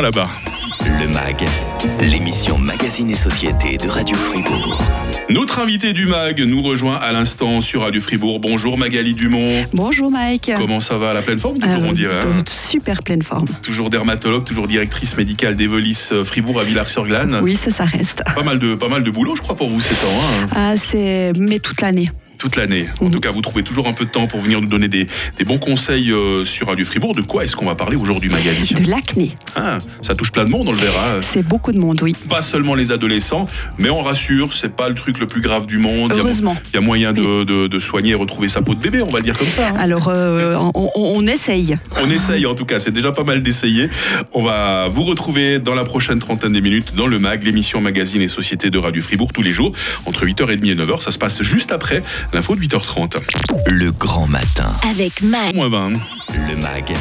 Là-bas. Le MAG, l'émission Magazine et Société de Radio Fribourg. Notre invité du MAG nous rejoint à l'instant sur Radio Fribourg. Bonjour Magali Dumont. Bonjour Mike. Comment ça va? La pleine forme, toujours, on dirait. hein? Super pleine forme. Toujours dermatologue, toujours directrice médicale d'Evolis euh, Fribourg à Villars-sur-Glane. Oui, ça, ça reste. Pas mal de, pas mal de boulot, je crois, pour vous ces temps. hein. Ah, c'est mais toute l'année. Toute l'année. En tout cas, vous trouvez toujours un peu de temps pour venir nous donner des, des bons conseils euh, sur Radio Fribourg. De quoi est-ce qu'on va parler aujourd'hui, Magali De l'acné. Ah, Ça touche plein de monde, on le verra. C'est beaucoup de monde, oui. Pas seulement les adolescents, mais on rassure, c'est pas le truc le plus grave du monde. Il y a- Heureusement. Il y a moyen de, de- de soigner et retrouver sa peau de bébé, on va le dire comme ça. hein. Alors, euh, on, on- essaye. On essaye en tout cas, c'est déjà pas mal d'essayer. On va vous retrouver dans la prochaine trentaine de minutes dans le MAG, l'émission Magazine et Société de Radio Fribourg, tous les jours, entre 8h30 et 9h. Ça se passe juste après l'info de 8h30. Le grand matin. Avec Mike. Moins 20. Le MAG,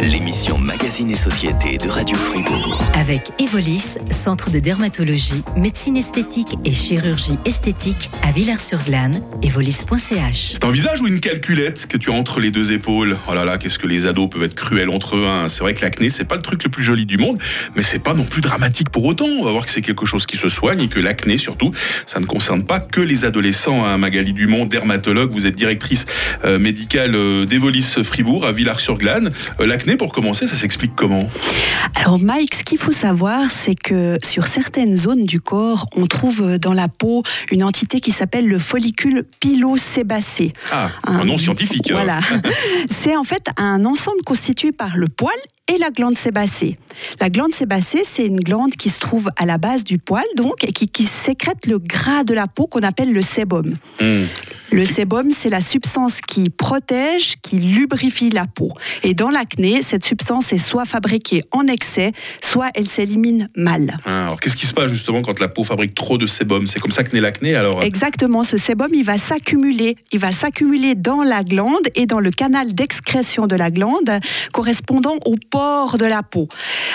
l'émission Magazine et Société de Radio Fribourg. Avec Evolis, centre de dermatologie, médecine esthétique et chirurgie esthétique à Villars-sur-Glane. Evolis.ch. C'est un visage ou une calculette que tu as entre les deux épaules? Oh là là, qu'est-ce que les ados peuvent être cruels entre eux. hein. C'est vrai que l'acné, c'est pas le truc le plus joli du monde, mais c'est pas non plus dramatique pour autant. On va voir que c'est quelque chose qui se soigne et que l'acné, surtout, ça ne concerne pas que les adolescents. hein. Magali Dumont, dermatologue, vous êtes directrice euh, médicale euh, d'Evolis Fribourg à Villars-sur-Glane. Euh, l'acné, pour commencer, ça s'explique comment? Alors, Mike, ce qu'il faut savoir, c'est que sur certaines zones du corps, on trouve dans la peau une entité qui s'appelle le follicule pilosébacé. Ah, un nom scientifique. Voilà. c'est en fait un ensemble constitué par le poil et la glande sébacée. La glande sébacée, c'est une glande qui se trouve à la base du poil, donc, et qui, qui sécrète le gras de la peau qu'on appelle le sébum. Hmm. Le sébum, c'est la substance qui protège, qui lubrifie la peau. Et dans l'acné, cette substance est soit fabriquée en excès, soit elle s'élimine mal. Ah, Alors, qu'est-ce qui se passe justement quand la peau fabrique trop de sébum? C'est comme ça que naît l'acné alors? Exactement, ce sébum, il va s'accumuler. Il va s'accumuler dans la glande et dans le canal d'excrétion de la glande correspondant au pore de la peau.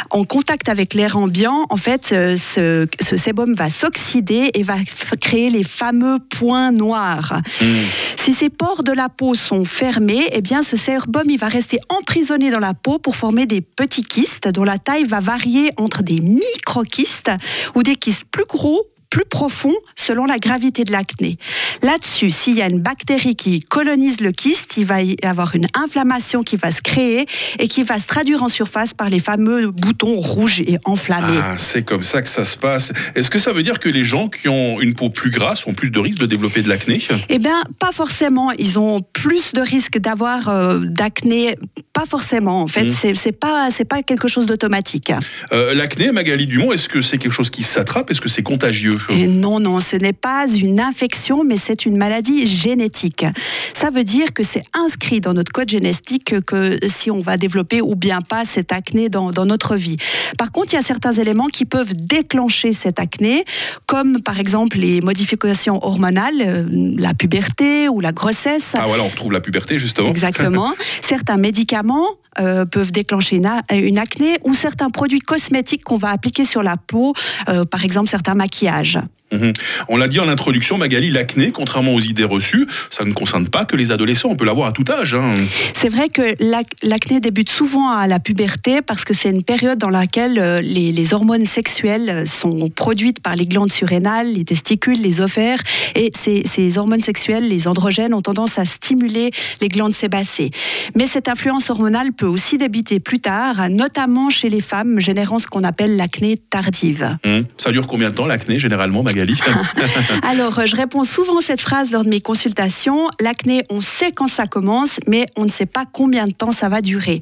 En contact avec l'air ambiant, en fait, ce, ce sébum va s'oxyder et va créer les fameux points noirs. Hmm. Si ces pores de la peau sont fermés, eh bien ce sébum il va rester emprisonné dans la peau pour former des petits kystes dont la taille va varier entre des microkystes ou des kystes plus gros plus profonds selon la gravité de l'acné. Là-dessus, s'il y a une bactérie qui colonise le kyste, il va y avoir une inflammation qui va se créer et qui va se traduire en surface par les fameux boutons rouges et enflammés. Ah, c'est comme ça que ça se passe. Est-ce que ça veut dire que les gens qui ont une peau plus grasse ont plus de risques de développer de l'acné? Eh bien, pas forcément. Ils ont plus de risques d'avoir euh, d'acné. Pas forcément. En fait, Mm. c'est c'est pas c'est pas quelque chose d'automatique. Euh, L'acné, Magali Dumont, est-ce que c'est quelque chose qui s'attrape? Est-ce que c'est contagieux? Et non, non, ce n'est pas une infection, mais c'est une maladie génétique. Ça veut dire que c'est inscrit dans notre code génétique que si on va développer ou bien pas cette acné dans, dans notre vie. Par contre, il y a certains éléments qui peuvent déclencher cette acné, comme par exemple les modifications hormonales, euh, la puberté ou la grossesse. Ah voilà, on retrouve la puberté justement. Exactement. certains médicaments euh, peuvent déclencher une, une acné ou certains produits cosmétiques qu'on va appliquer sur la peau, euh, par exemple certains maquillages. Mhm. On l'a dit en introduction, Magali, l'acné, contrairement aux idées reçues, ça ne concerne pas que les adolescents. On peut l'avoir à tout âge. hein. C'est vrai que l'ac- l'acné débute souvent à la puberté parce que c'est une période dans laquelle euh, les, les hormones sexuelles sont produites par les glandes surrénales, les testicules, les ovaires. Et ces, ces hormones sexuelles, les androgènes, ont tendance à stimuler les glandes sébacées. Mais cette influence hormonale peut aussi débuter plus tard, notamment chez les femmes, générant ce qu'on appelle l'acné tardive. Mhm. Ça dure combien de temps l'acné généralement, Magali Alors, je réponds souvent à cette phrase lors de mes consultations. L'acné, on sait quand ça commence, mais on ne sait pas combien de temps ça va durer.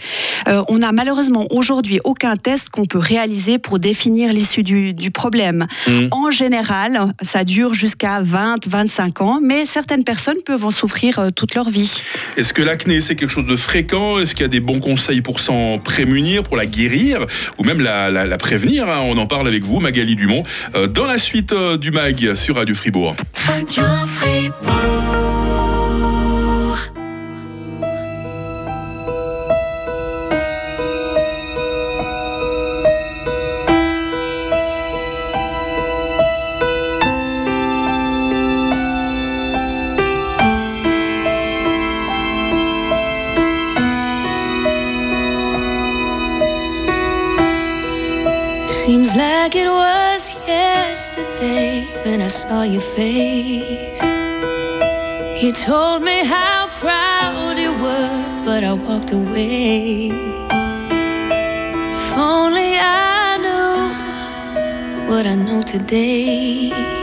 Euh, on n'a malheureusement aujourd'hui aucun test qu'on peut réaliser pour définir l'issue du, du problème. Mhm. En général, ça dure jusqu'à 20, 25 ans, mais certaines personnes peuvent en souffrir euh, toute leur vie. Est-ce que l'acné, c'est quelque chose de fréquent? Est-ce qu'il y a des bons conseils pour s'en prémunir, pour la guérir, ou même la, prévenir hein On en parle avec vous, Magali Dumont, euh, dans la suite euh, du MAG sur Radio Fribourg. Seems like it was yesterday when I saw your face. You told me how proud you were, but I walked away. If only I knew what I know today.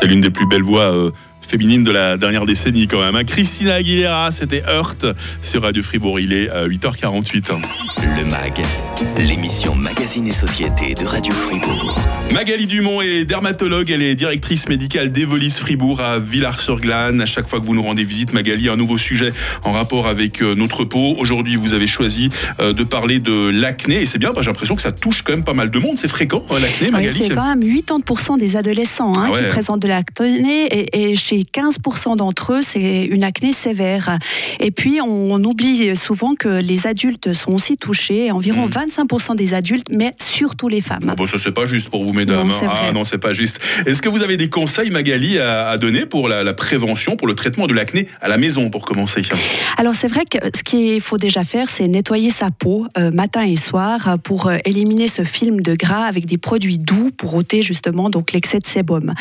C'est l'une des plus belles voix euh, féminines de la dernière décennie quand même. hein. Christina Aguilera, c'était Heurt sur Radio Fribourg. Il est euh, 8h48. Le MAG, l'émission Magazine et Société de Radio Fribourg. Magali Dumont est dermatologue, elle est directrice médicale d'Evolis Fribourg à Villars-sur-Glane. À chaque fois que vous nous rendez visite, Magali, un nouveau sujet en rapport avec euh, notre peau. Aujourd'hui, vous avez choisi euh, de parler de l'acné et c'est bien, parce que j'ai l'impression que ça touche quand même pas mal de monde. C'est fréquent, euh, l'acné, Oui, Magali c'est quand même 80% des adolescents hein, Ah ouais. qui présentent de l'acné et, et chez 15% d'entre eux, c'est une acné sévère. Et puis, on, on oublie souvent que les adultes sont aussi touchés, environ Mm. 25% des adultes, mais surtout les femmes. Ah Bon, ça c'est pas juste pour vous, mesdames. Non, hein. Ah non, c'est pas juste. Est-ce que vous avez des conseils, Magali, à, à donner pour la, la prévention, pour le traitement de l'acné à la maison, pour commencer? Alors c'est vrai que ce qu'il faut déjà faire, c'est nettoyer sa peau euh, matin et soir euh, pour euh, éliminer ce film de gras avec des produits doux pour ôter justement donc l'excès de sébum.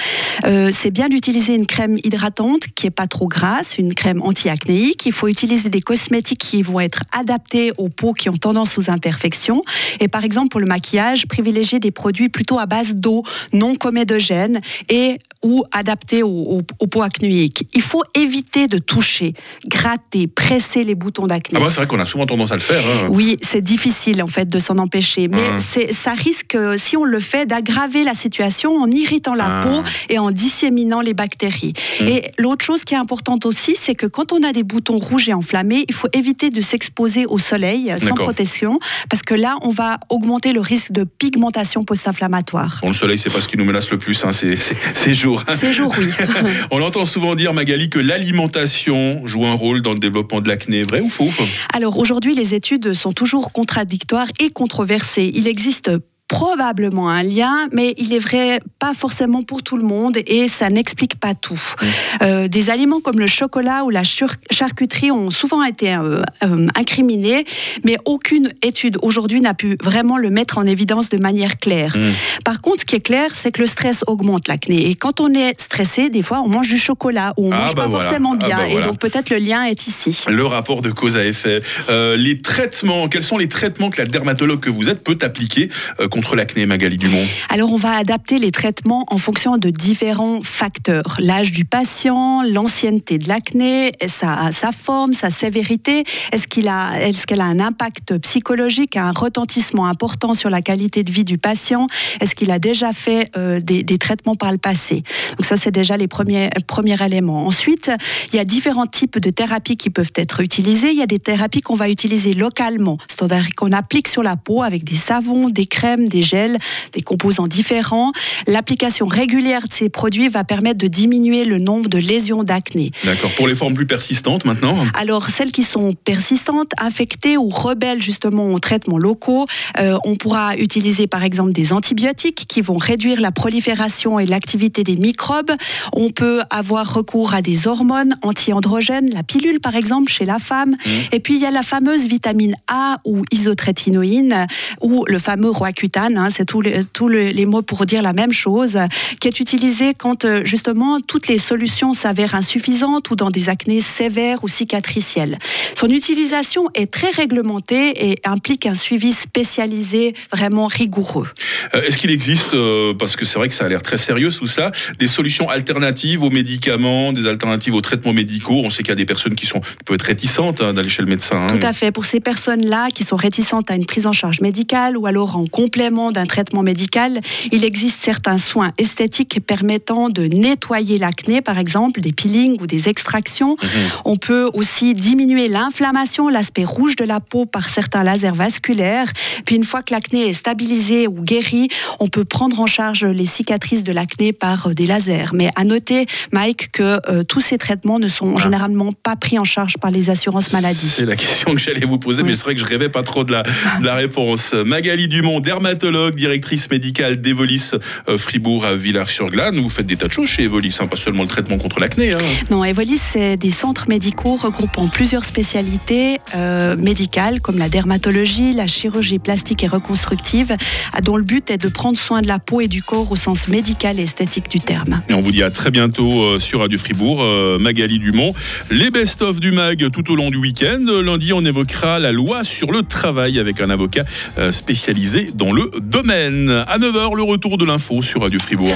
Euh, c'est bien d'utiliser une crème hydratante qui est pas trop grasse, une crème anti-acnéique. Il faut utiliser des cosmétiques qui vont être adaptés aux peaux qui ont tendance aux imperfections. Et par exemple pour le maquillage, privilégier des produits plutôt à base d'eau, non comédogènes et ou adapté au, au, au peau acnéique. Il faut éviter de toucher, gratter, presser les boutons d'acné. Ah bah, c'est vrai qu'on a souvent tendance à le faire. hein. Oui, c'est difficile en fait de s'en empêcher, mais c'est, ça risque, euh, si on le fait, d'aggraver la situation en irritant la Ah. peau et en disséminant les bactéries. Hum. Et l'autre chose qui est importante aussi, c'est que quand on a des boutons rouges et enflammés, il faut éviter de s'exposer au soleil euh, sans protection, parce que là, on va augmenter le risque de pigmentation post-inflammatoire. Bon, le soleil, c'est pas ce qui nous menace le plus, hein, c'est- c'est ces jours. Ces jours, oui. On entend souvent dire, Magali, que l'alimentation joue un rôle dans le développement de l'acné. Vrai ou faux? Alors aujourd'hui, les études sont toujours contradictoires et controversées. Il existe probablement un lien, mais il est vrai pas forcément pour tout le monde et ça n'explique pas tout. Euh, des aliments comme le chocolat ou la charcuterie ont souvent été euh, euh, incriminés, mais aucune étude aujourd'hui n'a pu vraiment le mettre en évidence de manière claire. Par contre, ce qui est clair, c'est que le stress augmente l'acné et quand on est stressé, des fois, on mange du chocolat ou on Ah mange bah pas voilà. forcément Ah bien bah voilà. et donc peut-être le lien est ici. Le rapport de cause à effet. Les traitements, quels sont les traitements que la dermatologue que vous êtes peut appliquer contre l'acné, Magali Dumont Alors, on va adapter les traitements en fonction de différents facteurs. L'âge du patient, l'ancienneté de l'acné, sa, forme, sa sévérité. Est-ce a, est-ce qu'elle a un impact psychologique, un retentissement important sur la qualité de vie du patient? Est-ce qu'il a déjà fait euh, des, des traitements par le passé? Donc ça, c'est déjà les premiers, premiers éléments. Ensuite, il y a différents types de thérapies qui peuvent être utilisées. Il y a des thérapies qu'on va utiliser localement, c'est-à-dire qu'on applique sur la peau avec des savons, des crèmes, des gels, des composants différents. L'application régulière de ces produits va permettre de diminuer le nombre de lésions d'acné. D'accord. Pour les formes plus persistantes maintenant Alors, celles qui sont persistantes, infectées ou rebelles justement aux traitements locaux, euh, on pourra utiliser par exemple des antibiotiques qui vont réduire la prolifération et l'activité des microbes. On peut avoir recours à des hormones anti-androgènes, la pilule par exemple chez la femme. Et puis il y a la fameuse vitamine A ou isotrétinoïne ou le fameux roaccutane, hein, c'est tous les, tous les mots pour dire la même chose, qui est utilisé quand euh, justement toutes les solutions s'avèrent insuffisantes ou dans des acnés sévères ou cicatriciels. Son utilisation est très réglementée et implique un suivi spécialisé vraiment rigoureux. Euh, Est-ce qu'il existe, euh, parce que c'est vrai que ça a l'air très sérieux tout ça, des solutions alternatives aux médicaments, des alternatives aux traitements médicaux? On sait qu'il y a des personnes qui, sont, qui peuvent être réticentes hein, d'aller chez le médecin. hein. Tout à fait. Pour ces personnes-là qui sont réticentes à une prise en charge médicale ou alors en complément d'un traitement médical, il existe certains soins esthétiques permettant de nettoyer l'acné, par exemple des peelings ou des extractions. On peut aussi diminuer l'inflammation, l'aspect rouge de la peau par certains lasers vasculaires. Puis une fois que l'acné est stabilisé ou guéri, on peut prendre en charge les cicatrices de l'acné par euh, des lasers. Mais à noter, Mike, que euh, tous ces traitements ne sont généralement pas pris en charge par les assurances maladie. C'est la question que j'allais vous poser, mais c'est vrai que je rêvais pas trop de la, de la réponse. Magali Dumont, dermatologue, directrice médicale d'Evolis euh, Fribourg à Villars-sur-Glane. Vous faites des tas de choses chez Evolis, hein, pas seulement le traitement contre l'acné. hein. Non, Evolis, c'est des centres médicaux regroupant plusieurs spécialités euh, médicales comme la dermatologie, la chirurgie plastique et reconstructive, dont le but est de prendre soin de la peau et du corps au sens médical et esthétique du terme. Et on vous dit à très bientôt euh, sur Radio Fribourg, Magali Dumont. Les best-of du MAG tout au long du week-end. Lundi, on évoquera la loi sur le travail avec un avocat spécialisé dans le domaine. À 9h, le retour de l'info sur Radio Fribourg.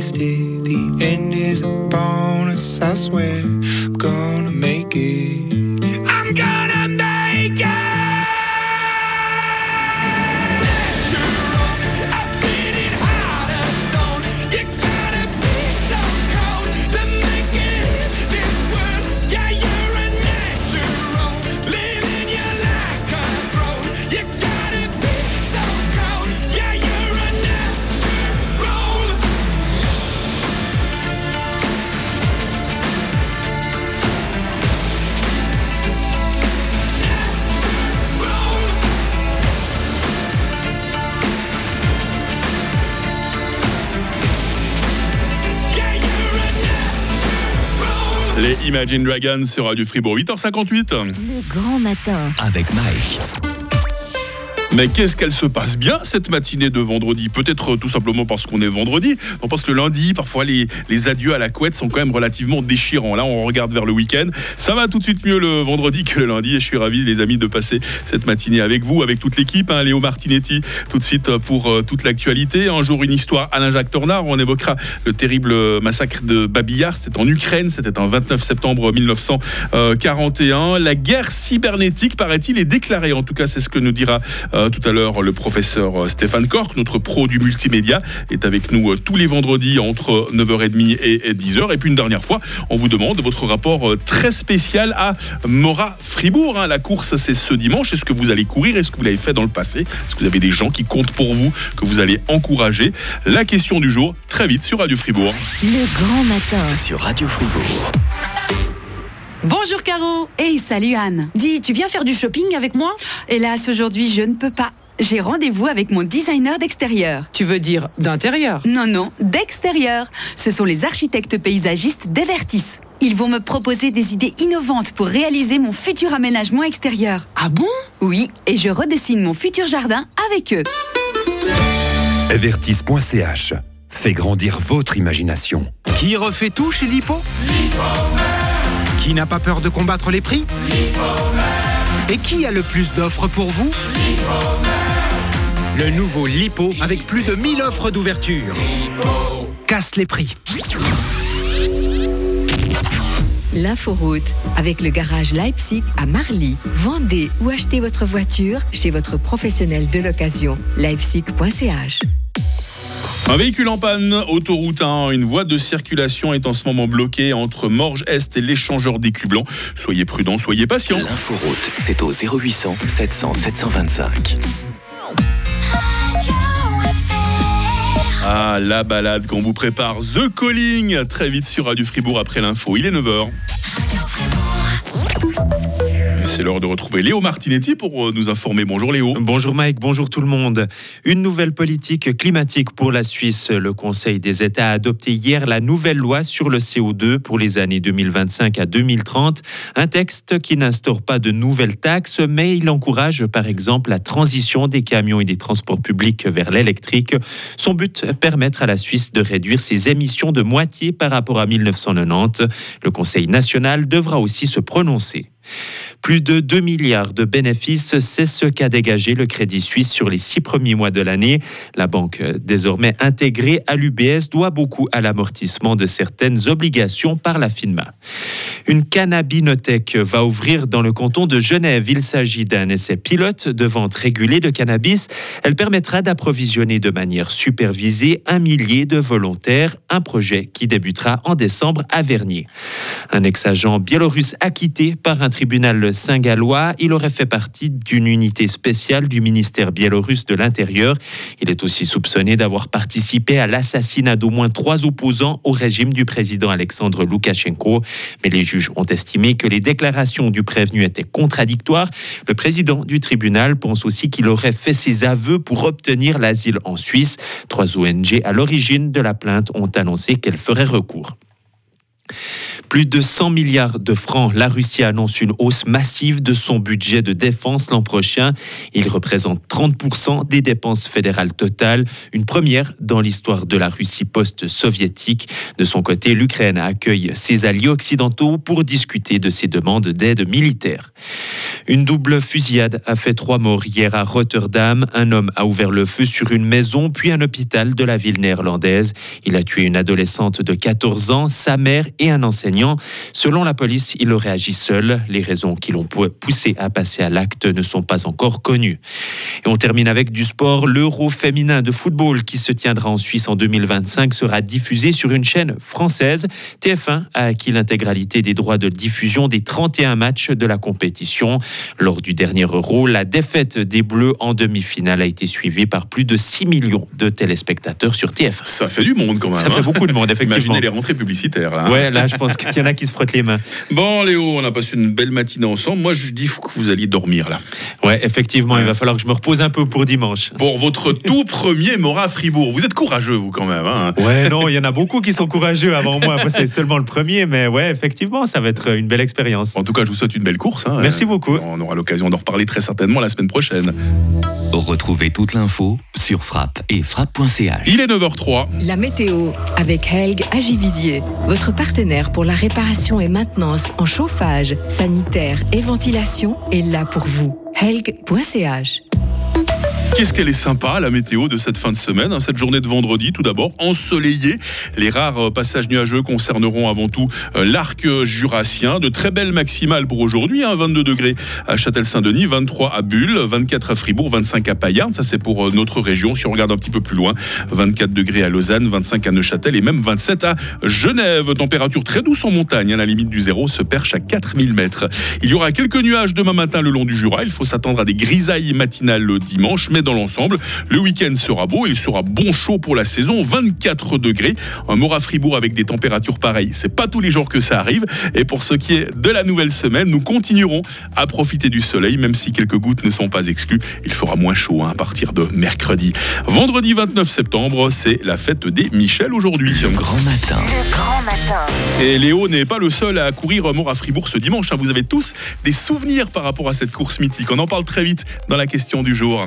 these Imagine Dragons sur Radio Fribourg, 8h58. Le grand matin. Avec Mike. Mais qu'est-ce qu'elle se passe bien cette matinée de vendredi? Peut-être euh, tout simplement parce qu'on est vendredi. On pense que le lundi, parfois les, adieux à la couette sont quand même relativement déchirants. Là, on regarde vers le week-end. Ça va tout de suite mieux le vendredi que le lundi. Et je suis ravi, les amis, de passer cette matinée avec vous, avec toute l'équipe. hein. Léo Martinetti, tout de suite euh, pour euh, toute l'actualité. Un jour, une histoire. Alain-Jacques Tornard. On évoquera le terrible massacre de Babillard. C'était en Ukraine. C'était un 29 septembre 1941. La guerre cybernétique, paraît-il, est déclarée. En tout cas, c'est ce que nous dira tout à l'heure le professeur euh, Stéphane Cork, notre pro du multimédia, est avec nous euh, tous les vendredis entre 9h30 et 10h. Et puis une dernière fois, on vous demande votre rapport euh, très spécial à Mora Fribourg. hein. La course, c'est ce dimanche. Est-ce que vous allez courir? Est-ce que vous l'avez fait dans le passé? Est-ce que vous avez des gens qui comptent pour vous, que vous allez encourager? La question du jour, très vite sur Radio Fribourg. Le grand matin. Sur Radio Fribourg. Bonjour Caro Hey, salut Anne. Dis, tu viens faire du shopping avec moi? Hélas, aujourd'hui, je ne peux pas. J'ai rendez-vous avec mon designer d'extérieur. Tu veux dire d'intérieur? Non, non, d'extérieur. Ce sont les architectes paysagistes d'Evertis. Ils vont me proposer des idées innovantes pour réaliser mon futur aménagement extérieur. Ah bon? Oui, et je redessine mon futur jardin avec eux. Avertis.ch fait grandir votre imagination. Qui refait tout chez Lipo Qui n'a pas peur de combattre les prix Et qui a le plus d'offres pour vous Le nouveau Lipo avec plus de 1000 offres d'ouverture. Casse les prix. L'inforoute avec le garage Leipzig à Marly. Vendez ou achetez votre voiture chez votre professionnel de l'occasion. Leipzig.ch Un véhicule en panne, autoroute 1, une voie de circulation est en ce moment bloquée entre Morges Est et l'échangeur d'écus blancs. Soyez prudents, soyez patients. L'inforoute, c'est au 0800 700 725. Ah, la balade qu'on vous prépare, The Calling, très vite sur Radio Fribourg après l'info. Il est 9h. C'est l'heure de retrouver Léo Martinetti pour euh, nous informer. Bonjour Léo. Bonjour Mike, bonjour tout le monde. Une nouvelle politique climatique pour la Suisse. Le Conseil des États a adopté hier la nouvelle loi sur le CO2 pour les années 2025 à 2030. Un texte qui n'instaure pas de nouvelles taxes, mais il encourage par exemple la transition des camions et des transports publics vers l'électrique. Son but, permettre à la Suisse de réduire ses émissions de moitié par rapport à 1990. Le Conseil national devra aussi se prononcer. Plus de 2 milliards de bénéfices, c'est ce qu'a dégagé le Crédit Suisse sur les six premiers mois de l'année. La banque, euh, désormais intégrée à l'UBS, doit beaucoup à l'amortissement de certaines obligations par la FINMA. Une cannabinothèque va ouvrir dans le canton de Genève. Il s'agit d'un essai pilote de vente régulée de cannabis. Elle permettra d'approvisionner de manière supervisée un millier de volontaires, un projet qui débutera en décembre à Vernier. Un ex-agent biélorusse acquitté par un tribunal saint-gallois, il aurait fait partie d'une unité spéciale du ministère biélorusse de l'Intérieur. Il est aussi soupçonné d'avoir participé à l'assassinat d'au moins trois opposants au régime du président Alexandre Loukachenko. Mais les juges ont estimé que les déclarations du prévenu étaient contradictoires. Le président du tribunal pense aussi qu'il aurait fait ses aveux pour obtenir l'asile en Suisse. Trois ONG à l'origine de la plainte ont annoncé qu'elles feraient recours. Plus de 100 milliards de francs. La Russie annonce une hausse massive de son budget de défense l'an prochain. Il représente 30% des dépenses fédérales totales, une première dans l'histoire de la Russie post-soviétique. De son côté, l'Ukraine accueille ses alliés occidentaux pour discuter de ses demandes d'aide militaire. Une double fusillade a fait trois morts hier à Rotterdam. Un homme a ouvert le feu sur une maison, puis un hôpital de la ville néerlandaise. Il a tué une adolescente de 14 ans, sa mère et un enseignant. Selon la police, il aurait agi seul. Les raisons qui l'ont pou- poussé à passer à l'acte ne sont pas encore connues. Et on termine avec du sport. L'Euro féminin de football qui se tiendra en Suisse en 2025 sera diffusé sur une chaîne française. TF1 a acquis l'intégralité des droits de diffusion des 31 matchs de la compétition. Lors du dernier Euro, la défaite des Bleus en demi-finale a été suivie par plus de 6 millions de téléspectateurs sur TF1. Ça fait du monde quand même. Ça hein. fait beaucoup de monde, effectivement. Imaginez les rentrées publicitaires. Là, hein. Ouais, là, je pense qu'il y en a qui se frottent les mains. Bon, Léo, on a passé une belle matinée ensemble. Moi, je dis faut que vous alliez dormir là. Ouais, effectivement, il va falloir que je me repose un peu pour dimanche. Pour votre tout premier Mora Fribourg. Vous êtes courageux, vous, quand même. hein. Ouais, non, il y en a beaucoup qui sont courageux avant moi. C'est seulement le premier, mais ouais, effectivement, ça va être une belle expérience. En tout cas, je vous souhaite une belle course. hein. Merci beaucoup. On aura l'occasion d'en reparler très certainement la semaine prochaine. Retrouvez toute l'info sur frappe et frappe.ch. Il est 9h03. La météo avec Helg Agividier, votre partenaire pour la réparation et maintenance en chauffage, sanitaire et ventilation est là pour vous. Helg.ch Qu'est-ce qu'elle est sympa, la météo de cette fin de semaine, hein, cette journée de vendredi, tout d'abord, ensoleillée. Les rares euh, passages nuageux concerneront avant tout euh, l'arc jurassien. De très belles maximales pour aujourd'hui, hein, 22 degrés à Châtel-Saint-Denis, 23 à Bulle, 24 à Fribourg, 25 à Payarn. Ça, c'est pour euh, notre région. Si on regarde un petit peu plus loin, 24 degrés à Lausanne, 25 à Neuchâtel et même 27 à Genève. Température très douce en montagne. hein, la limite du zéro se perche à 4000 mètres. Il y aura quelques nuages demain matin le long du Jura. Il faut s'attendre à des grisailles matinales le dimanche, dans l'ensemble, le week-end sera beau. Il sera bon chaud pour la saison. 24 degrés. Un Mora Fribourg avec des températures pareilles. C'est pas tous les jours que ça arrive. Et pour ce qui est de la nouvelle semaine, nous continuerons à profiter du soleil, même si quelques gouttes ne sont pas exclues. Il fera moins chaud hein, à partir de mercredi. Vendredi 29 septembre, c'est la fête des Michel aujourd'hui. Grand matin. Grand matin. Et Léo n'est pas le seul à courir Mort à Fribourg ce dimanche. hein. Vous avez tous des souvenirs par rapport à cette course mythique. On en parle très vite dans la question du jour.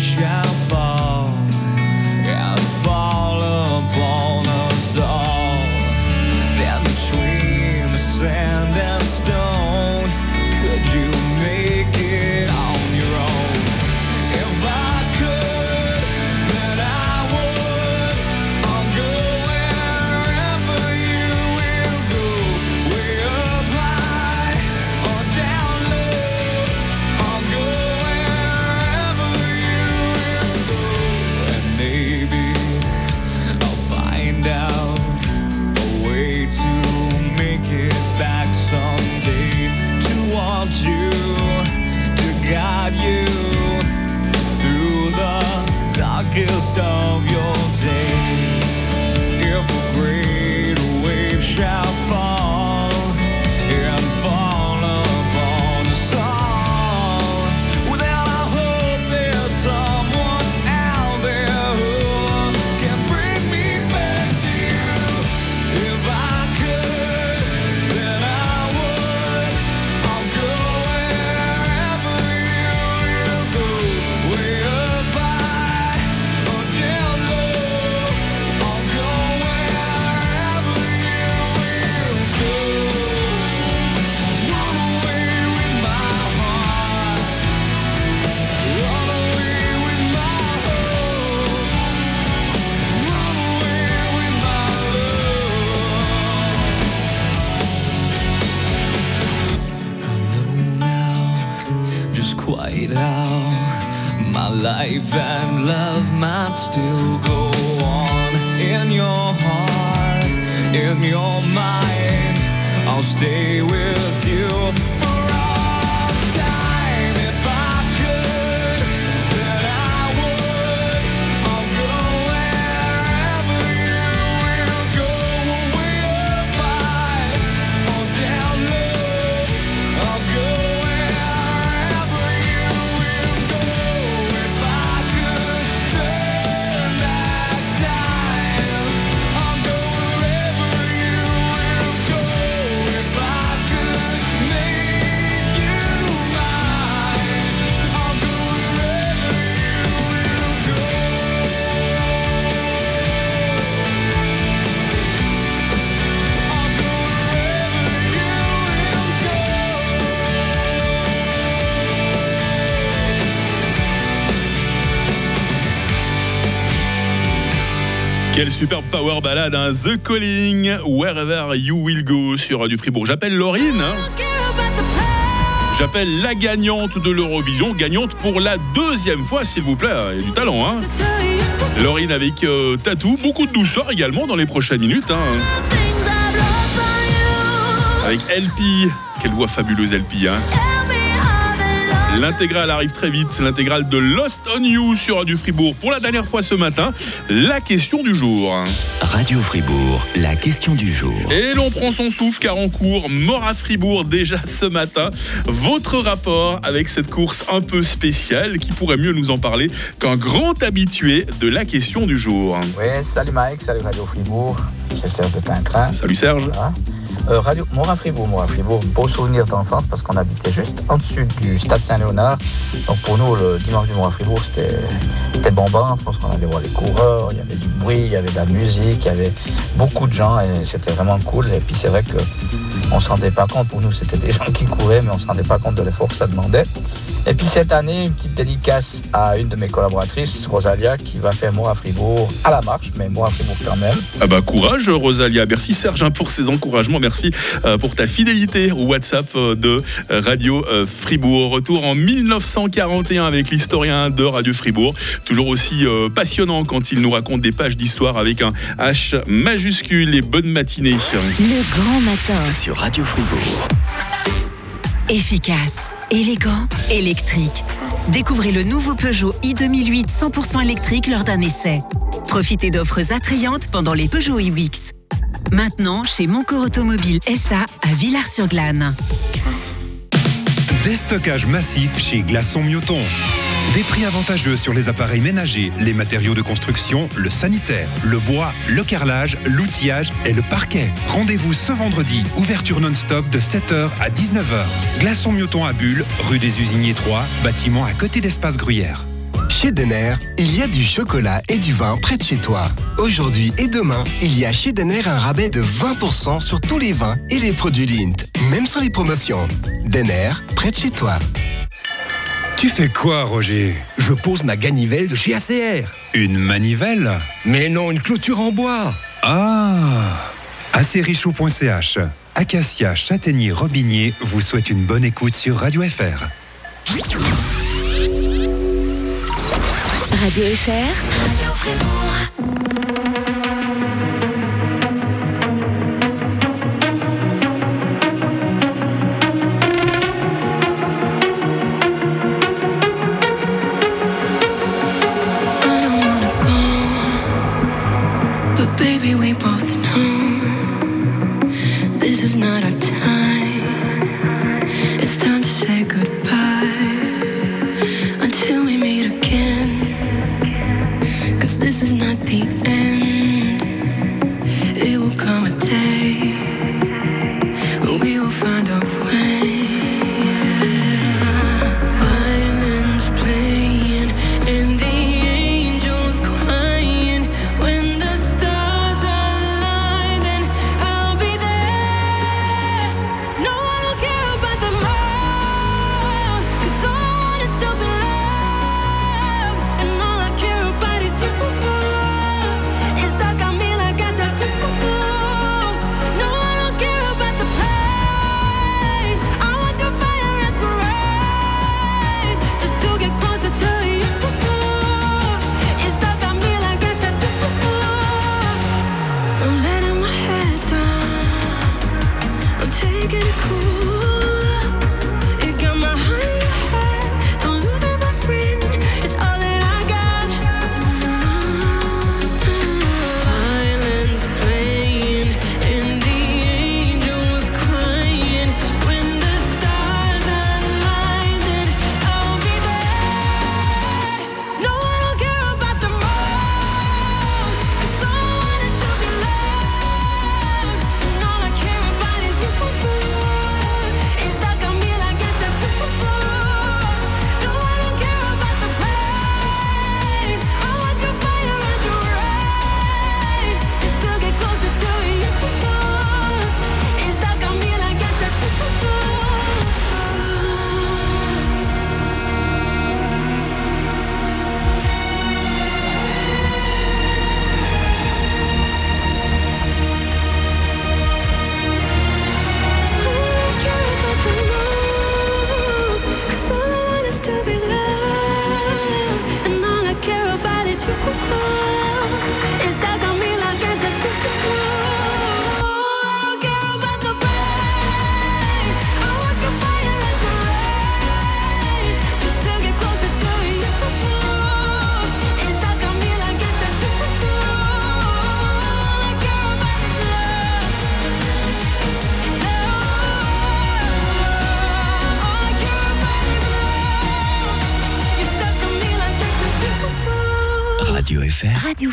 shall fall, Quelle superbe power ballade, hein. The Calling, Wherever You Will Go sur Radio Fribourg. J'appelle Laurine. hein. J'appelle la gagnante de l'Eurovision, gagnante pour la deuxième fois, s'il vous plaît. Il y a du talent, hein. Laurine avec euh, Tatou, beaucoup de douceur également dans les prochaines minutes. hein. Avec LP, quelle voix fabuleuse LP, hein. L'intégrale arrive très vite, l'intégrale de Lost on You sur Radio Fribourg. Pour la dernière fois ce matin, la question du jour. Radio Fribourg, la question du jour. Et l'on prend son souffle car en cours, mort à Fribourg déjà ce matin. Votre rapport avec cette course un peu spéciale, qui pourrait mieux nous en parler qu'un grand habitué de la question du jour. Oui, salut Mike, salut Radio Fribourg, c'est Serge de. Salut Serge. Voilà. Euh, Radio Morin Fribourg, Fribourg, beau souvenir d'enfance parce qu'on habitait juste en dessus du stade Saint-Léonard. Donc pour nous, le dimanche du Morin Fribourg, c'était c'était bombant parce qu'on allait voir les coureurs, il y avait du bruit, il y avait de la musique, il y avait beaucoup de gens et c'était vraiment cool. Et puis c'est vrai que on ne se rendait pas compte, pour nous c'était des gens qui couraient, mais on ne se rendait pas compte de l'effort que ça demandait. Et puis cette année, une petite dédicace à une de mes collaboratrices, Rosalia, qui va faire Morin Fribourg à la marche, mais Morin Fribourg quand même. Ah bah courage Rosalia, merci Serge hein, pour ces encouragements, merci euh, pour ta fidélité au WhatsApp euh, de euh, Radio Fribourg. Retour en 1941 avec l'historien de Radio Fribourg, toujours aussi passionnant quand il nous raconte des pages d'histoire avec un H majuscule et bonne matinée. Le grand matin. Sur Radio Fribourg. Efficace, élégant, électrique. Découvrez le nouveau Peugeot i2008 100% électrique lors d'un essai. Profitez d'offres attrayantes pendant les Peugeot iWix. Maintenant, chez Moncourt Automobile SA à Villars-sur-Glâne. Déstockage massif chez Glaçon Mioton. Des prix avantageux sur les appareils ménagers, les matériaux de construction, le sanitaire, le bois, le carrelage, l'outillage et le parquet. Rendez-vous ce vendredi, ouverture non-stop de 7h à 19h. Glaçon Mioton à Bulle, rue des Usiniers 3, bâtiment à côté d'Espace Gruyère. Chez Denner, il y a du chocolat et du vin près de chez toi. Aujourd'hui et demain, il y a chez Denner un rabais de 20% sur tous les vins et les produits Lint, même sur les promotions. Denner, près de chez toi. Tu fais quoi, Roger Je pose ma ganivelle de chez ACR. Une manivelle Mais non, une clôture en bois. Ah acerichou.ch Acacia, Châtaignier, Robinier vous souhaite une bonne écoute sur Radio FR. Radio FR. I don't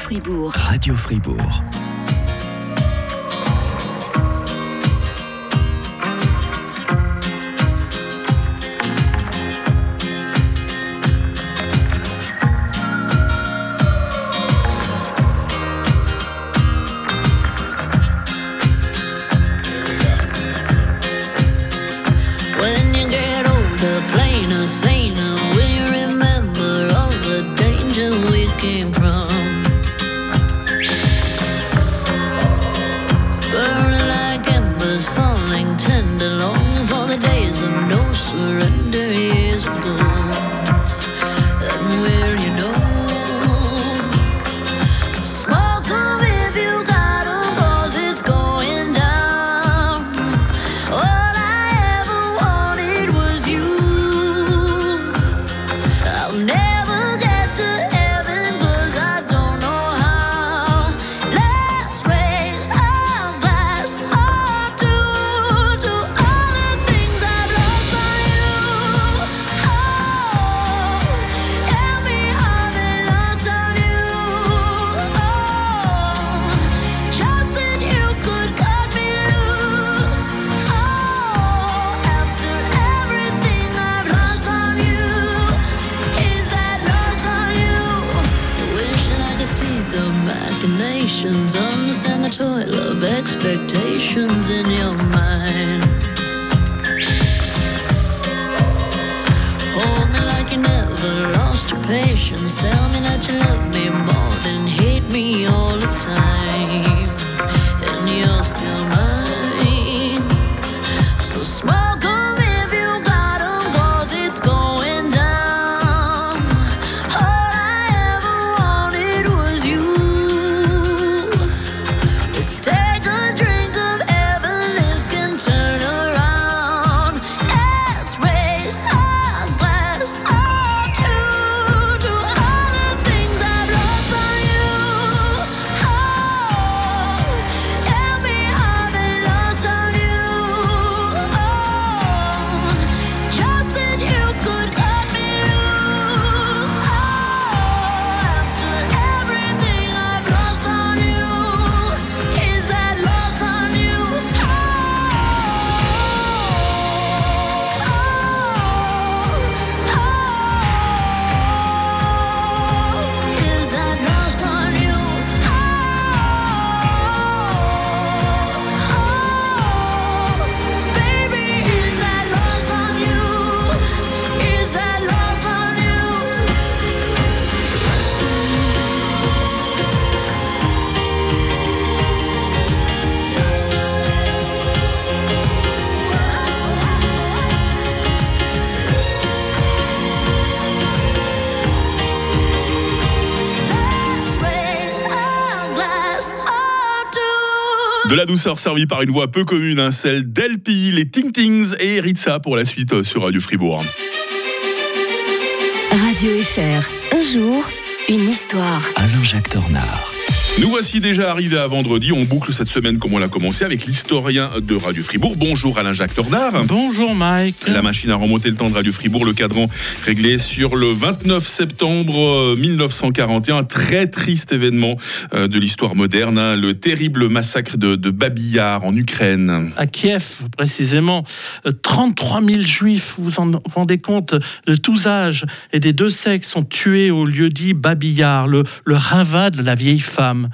Radio Fribourg. Days of no surrender years ago. And will douceur servie par une voix peu commune, hein, celle d'Elpi, les Ting Tings et Ritza pour la suite euh, sur Radio Fribourg. Radio FR. Un jour, une histoire. Alain-Jacques Dornard. Nous voici déjà arrivés à vendredi. On boucle cette semaine comme on l'a commencé avec l'historien de Radio Fribourg. Bonjour Alain-Jacques Tornard. Bonjour Mike. La machine a remonté le temps de Radio Fribourg. Le cadran réglé sur le 29 septembre euh, 1941. Très triste événement euh, de l'histoire moderne. hein, le terrible massacre de, de Babillard en Ukraine. À Kiev, précisément, euh, 33 000 juifs, vous vous en rendez compte, de tous âges et des deux sexes sont tués au lieu dit Babillard, le, le de la vieille femme,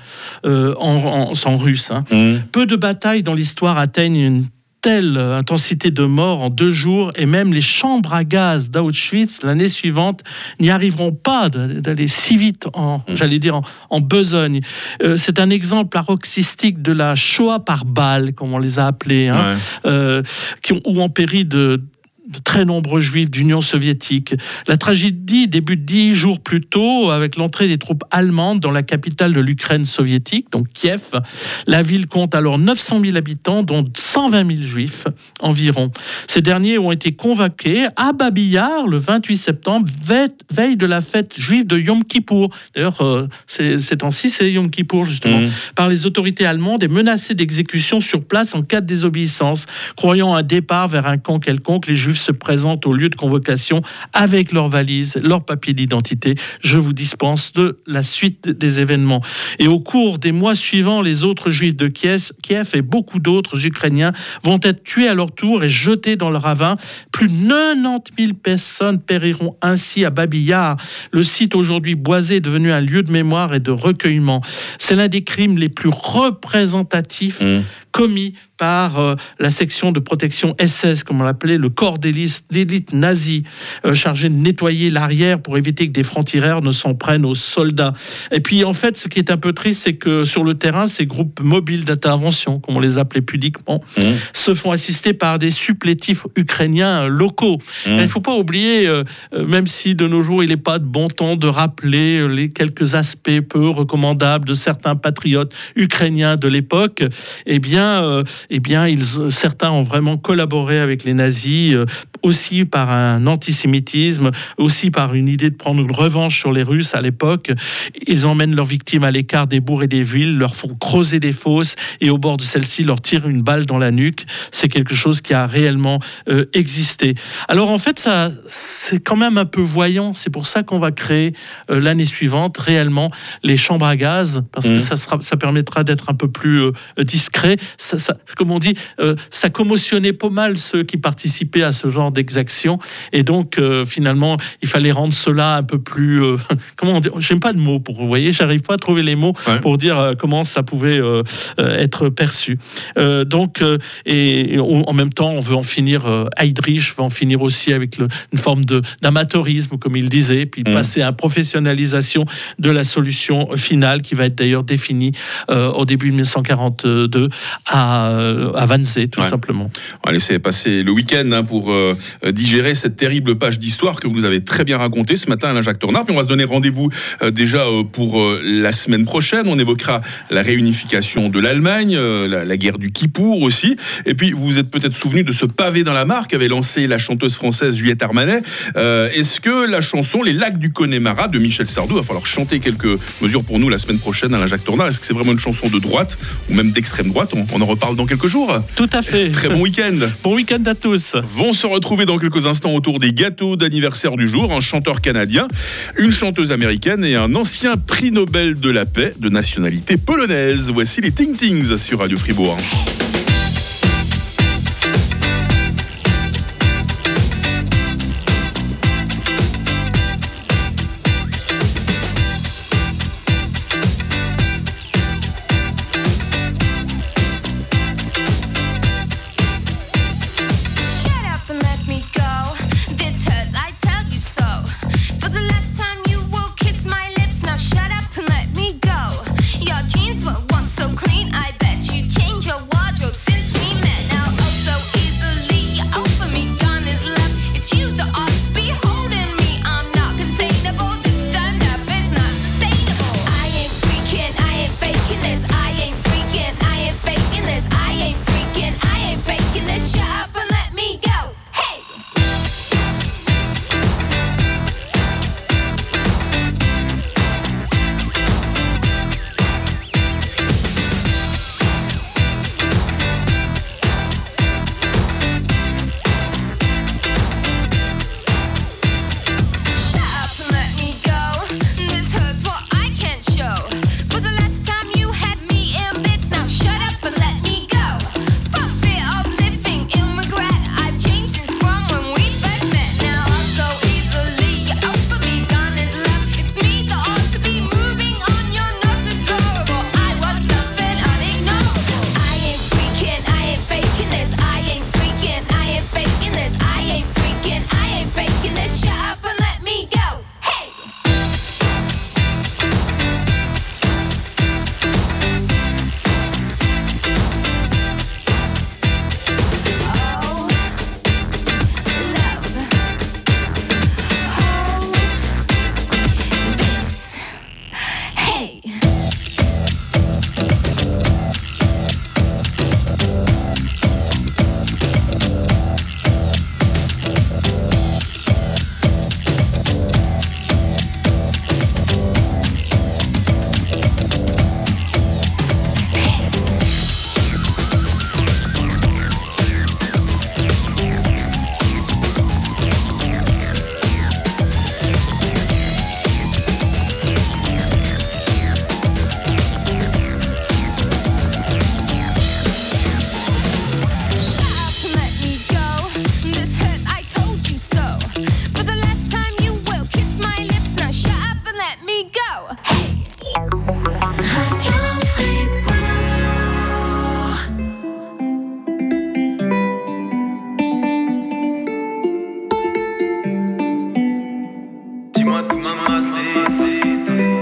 euh, en, en- en russe. hein. Peu de batailles dans l'histoire atteignent une telle intensité de mort en deux jours, et même les chambres à gaz d'Auschwitz l'année suivante n'y arriveront pas d'aller si vite en, j'allais dire, en, en besogne. Euh, c'est un exemple paroxystique de la Shoah par balle, comme on les a appelés, hein, euh, qui ont, où ont péri de de très nombreux juifs d'Union soviétique. La tragédie débute dix jours plus tôt avec l'entrée des troupes allemandes dans la capitale de l'Ukraine soviétique, donc Kiev. La ville compte alors 900 000 habitants, dont 120 000 juifs environ. Ces derniers ont été convoqués à Babillard le 28 septembre, ve- veille de la fête juive de Yom Kippour. D'ailleurs, euh, c'est- ces temps-ci, c'est Yom Kippour justement, Mhm. par les autorités allemandes et menacés d'exécution sur place en cas de désobéissance. Croyant un départ vers un camp quelconque, les Juifs se présentent au lieu de convocation avec leurs valises, leurs papiers d'identité. Je vous dispense de la suite des événements. Et au cours des mois suivants, les autres Juifs de Kiev, Kiev et beaucoup d'autres Ukrainiens vont être tués à leur tour et jetés dans le ravin. Plus de 90 000 personnes périront ainsi à Babillard. Le site aujourd'hui boisé est devenu un lieu de mémoire et de recueillement. C'est l'un des crimes les plus représentatifs commis par euh, la section de protection SS, comme on l'appelait, le corps d'élite nazie, euh, chargé de nettoyer l'arrière pour éviter que des francs-tireurs ne s'en prennent aux soldats. Et puis, en fait, ce qui est un peu triste, c'est que sur le terrain, ces groupes mobiles d'intervention, comme on les appelait pudiquement, se font assister par des supplétifs ukrainiens locaux. Il ne faut pas oublier, euh, même si de nos jours, il n'est pas de bon temps de rappeler les quelques aspects peu recommandables de certains patriotes ukrainiens de l'époque, eh bien, euh, eh bien ils, certains ont vraiment collaboré avec les nazis, euh, aussi par un antisémitisme, aussi par une idée de prendre une revanche sur les Russes à l'époque. Ils emmènent leurs victimes à l'écart des bourgs et des villes, leur font creuser des fosses et au bord de celles-ci leur tirent une balle dans la nuque. C'est quelque chose qui a réellement euh, existé. Alors en fait, ça, c'est quand même un peu voyant. C'est pour ça qu'on va créer euh, l'année suivante réellement les chambres à gaz, parce que Mhm. ça, sera, ça permettra d'être un peu plus euh, discret. Ça, ça- comme on dit, euh, ça commotionnait pas mal ceux qui participaient à ce genre d'exaction. Et donc, euh, finalement, il fallait rendre cela un peu plus. euh, comment on dit J'aime pas de mots pour. Vous voyez, j'arrive pas à trouver les mots pour dire comment ça pouvait être perçu. Donc, et, et en en même temps, on veut en finir. Heydrich veut en finir aussi avec le- une forme d'amateurisme, comme il disait, puis passer à la professionnalisation de la solution finale, qui va être d'ailleurs définie au début de 1942 à, euh, à tout Ouais. simplement. On va laisser passer le week-end hein, pour euh, digérer cette terrible page d'histoire que vous nous avez très bien racontée ce matin, Alain Jacques Tornard. Puis on va se donner rendez-vous euh, déjà euh, pour la semaine prochaine. On évoquera la réunification de l'Allemagne, la, la guerre du Kippour aussi. Et puis vous vous êtes peut-être souvenu de ce pavé dans la mare qu'avait lancé la chanteuse française Juliette Armanet. Est-ce que la chanson Les lacs du Connemara de Michel Sardou, va falloir chanter quelques mesures pour nous la semaine prochaine, Alain Jacques Tornard? Est-ce que c'est vraiment une chanson de droite ou même d'extrême droite? On, on en reparle dans quelques jours. Tout à fait. Très bon week-end. Bon week-end à tous. Vont se retrouver dans quelques instants autour des gâteaux d'anniversaire du jour, un chanteur canadien, une chanteuse américaine et un ancien prix Nobel de la paix de nationalité polonaise. Voici les Ting Tings sur Radio Fribourg.